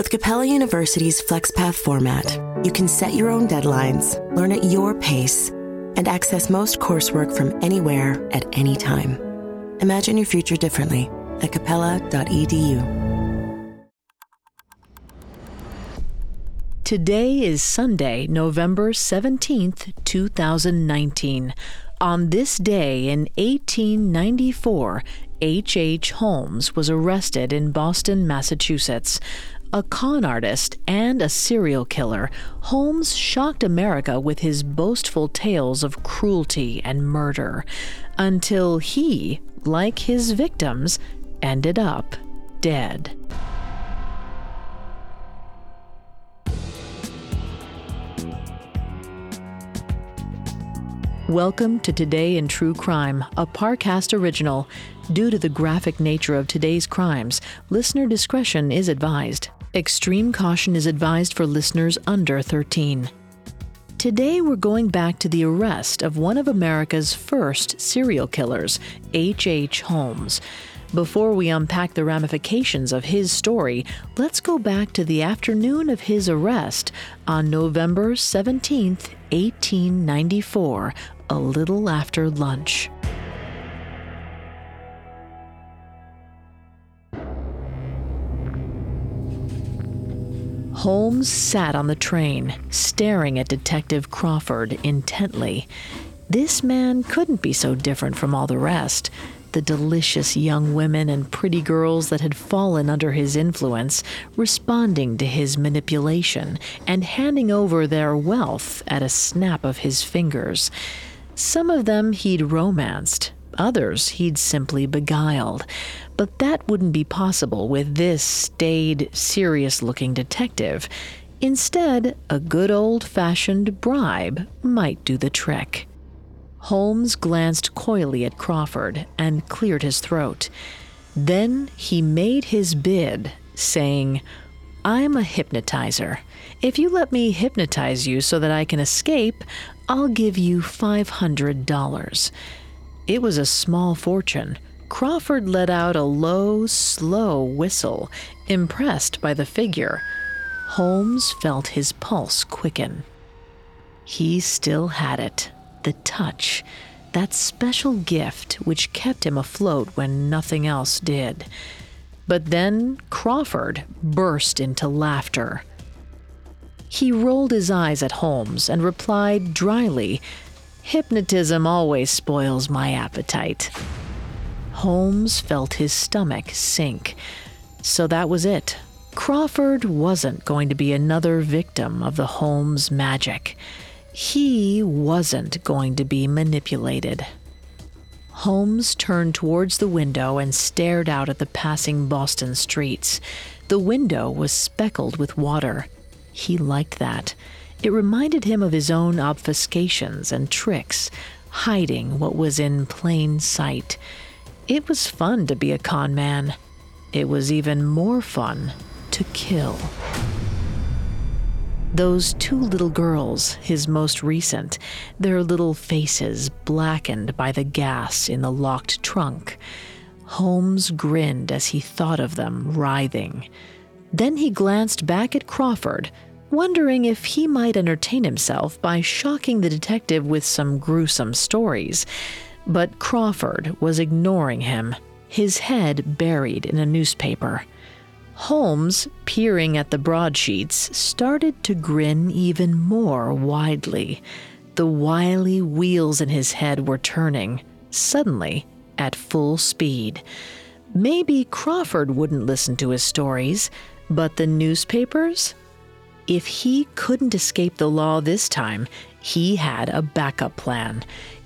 With Capella University's FlexPath format, you can set your own deadlines, learn at your pace, and access most coursework from anywhere at any time. Imagine your future differently at capella.edu. Today is Sunday, November 17th, 2019. On this day in 1894, H. H. Holmes was arrested in Boston, Massachusetts. A con artist and a serial killer, Holmes shocked America with his boastful tales of cruelty and murder until he, like his victims, ended up dead. Welcome to Today in True Crime, a Parcast original. Due to the graphic nature of today's crimes, listener discretion is advised. Extreme caution is advised for listeners under 13. Today, we're going back to the arrest of one of America's first serial killers, H. H. Holmes. Before we unpack the ramifications of his story, let's go back to the afternoon of his arrest on November 17, 1894, a little after lunch. Holmes sat on the train, staring at Detective Crawford intently. This man couldn't be so different from all the rest. The delicious young women and pretty girls that had fallen under his influence, responding to his manipulation and handing over their wealth at a snap of his fingers. Some of them he'd romanced, others he'd simply beguiled. But that wouldn't be possible with this staid, serious looking detective. Instead, a good old fashioned bribe might do the trick. Holmes glanced coyly at Crawford and cleared his throat. Then he made his bid, saying, I'm a hypnotizer. If you let me hypnotize you so that I can escape, I'll give you $500. It was a small fortune. Crawford let out a low, slow whistle, impressed by the figure. Holmes felt his pulse quicken. He still had it the touch, that special gift which kept him afloat when nothing else did. But then Crawford burst into laughter. He rolled his eyes at Holmes and replied dryly, Hypnotism always spoils my appetite. Holmes felt his stomach sink. So that was it. Crawford wasn't going to be another victim of the Holmes magic. He wasn't going to be manipulated. Holmes turned towards the window and stared out at the passing Boston streets. The window was speckled with water. He liked that. It reminded him of his own obfuscations and tricks, hiding what was in plain sight. It was fun to be a con man. It was even more fun to kill. Those two little girls, his most recent, their little faces blackened by the gas in the locked trunk. Holmes grinned as he thought of them writhing. Then he glanced back at Crawford, wondering if he might entertain himself by shocking the detective with some gruesome stories. But Crawford was ignoring him, his head buried in a newspaper. Holmes, peering at the broadsheets, started to grin even more widely. The wily wheels in his head were turning, suddenly, at full speed. Maybe Crawford wouldn't listen to his stories, but the newspapers? If he couldn't escape the law this time, he had a backup plan.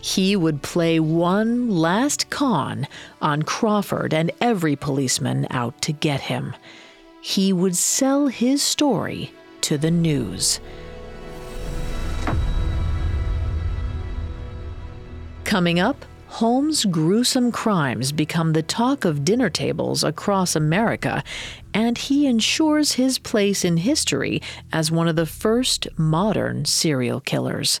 He would play one last con on Crawford and every policeman out to get him. He would sell his story to the news. Coming up, Holmes' gruesome crimes become the talk of dinner tables across America, and he ensures his place in history as one of the first modern serial killers.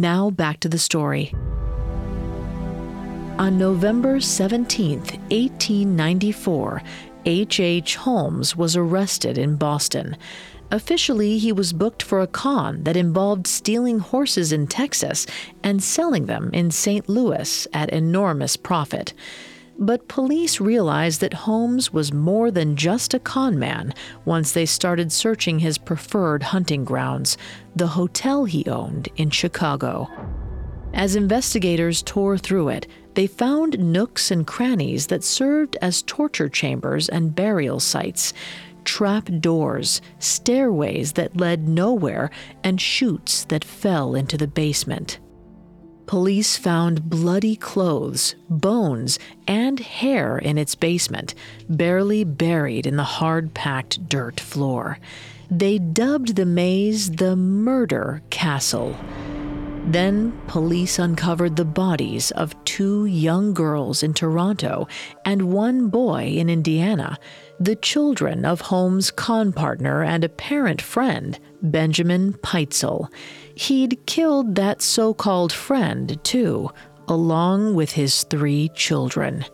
Now back to the story. On November 17, 1894, H. H. Holmes was arrested in Boston. Officially, he was booked for a con that involved stealing horses in Texas and selling them in St. Louis at enormous profit. But police realized that Holmes was more than just a con man once they started searching his preferred hunting grounds, the hotel he owned in Chicago. As investigators tore through it, they found nooks and crannies that served as torture chambers and burial sites, trap doors, stairways that led nowhere, and chutes that fell into the basement. Police found bloody clothes, bones, and hair in its basement, barely buried in the hard packed dirt floor. They dubbed the maze the Murder Castle. Then police uncovered the bodies of two young girls in Toronto and one boy in Indiana, the children of Holmes' con partner and apparent friend, Benjamin Pitezel. He'd killed that so called friend, too, along with his three children.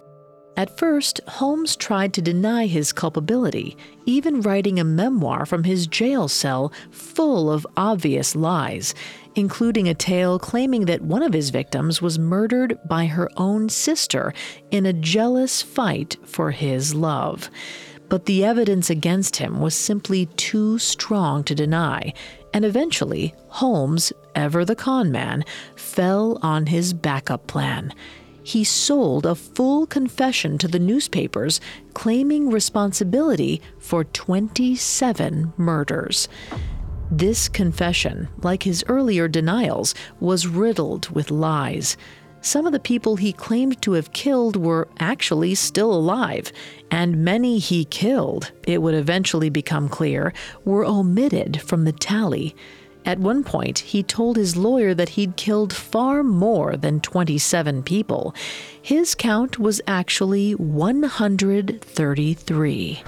At first, Holmes tried to deny his culpability, even writing a memoir from his jail cell full of obvious lies, including a tale claiming that one of his victims was murdered by her own sister in a jealous fight for his love. But the evidence against him was simply too strong to deny, and eventually, Holmes, ever the con man, fell on his backup plan he sold a full confession to the newspapers claiming responsibility for 27 murders. This confession, like his earlier denials, was riddled with lies. Some of the people he claimed to have killed were actually still alive, and many he killed, it would eventually become clear, were omitted from the tally. At one point, he told his lawyer that he'd killed far more than 27 people. His count was actually 133.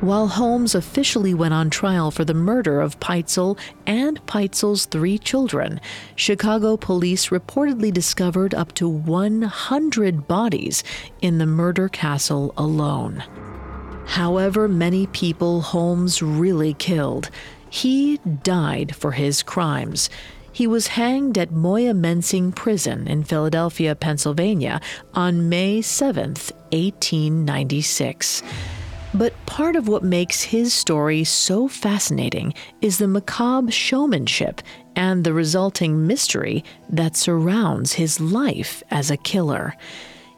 While Holmes officially went on trial for the murder of Pitezel and Pitezel's three children, Chicago police reportedly discovered up to 100 bodies in the murder castle alone. However many people Holmes really killed, he died for his crimes. He was hanged at Moyamensing Prison in Philadelphia, Pennsylvania on May 7, 1896. But part of what makes his story so fascinating is the macabre showmanship and the resulting mystery that surrounds his life as a killer.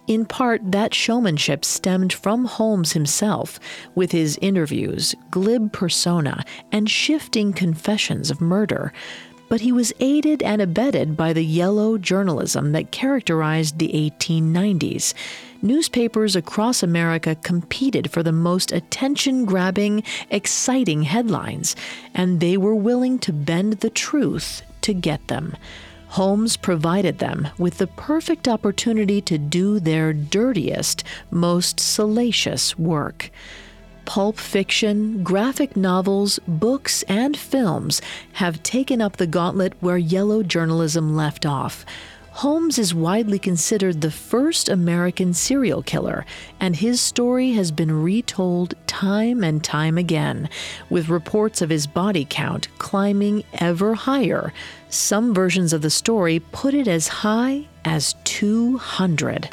In part, that showmanship stemmed from Holmes himself, with his interviews, glib persona, and shifting confessions of murder. But he was aided and abetted by the yellow journalism that characterized the 1890s. Newspapers across America competed for the most attention grabbing, exciting headlines, and they were willing to bend the truth to get them. Holmes provided them with the perfect opportunity to do their dirtiest, most salacious work. Pulp fiction, graphic novels, books, and films have taken up the gauntlet where yellow journalism left off. Holmes is widely considered the first American serial killer, and his story has been retold time and time again, with reports of his body count climbing ever higher. Some versions of the story put it as high as 200.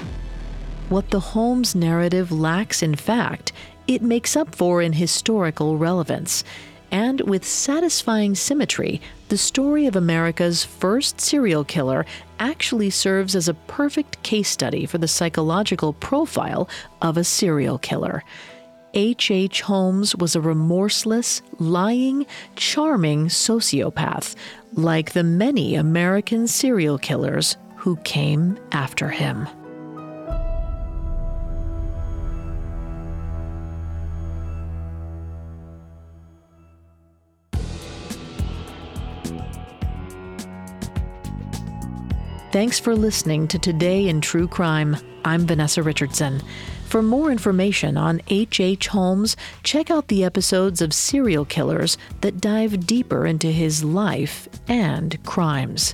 What the Holmes narrative lacks in fact, it makes up for in historical relevance and with satisfying symmetry, the story of America's first serial killer actually serves as a perfect case study for the psychological profile of a serial killer. H.H. H. Holmes was a remorseless, lying, charming sociopath, like the many American serial killers who came after him. Thanks for listening to Today in True Crime. I'm Vanessa Richardson. For more information on H.H. H. Holmes, check out the episodes of Serial Killers that dive deeper into his life and crimes.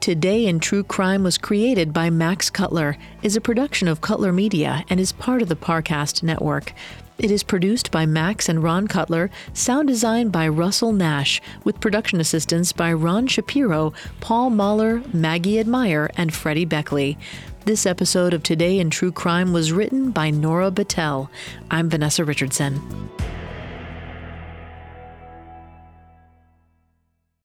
Today in True Crime was created by Max Cutler, is a production of Cutler Media, and is part of the Parcast Network. It is produced by Max and Ron Cutler, sound design by Russell Nash, with production assistance by Ron Shapiro, Paul Mahler, Maggie Admire, and Freddie Beckley. This episode of Today in True Crime was written by Nora Battelle. I'm Vanessa Richardson.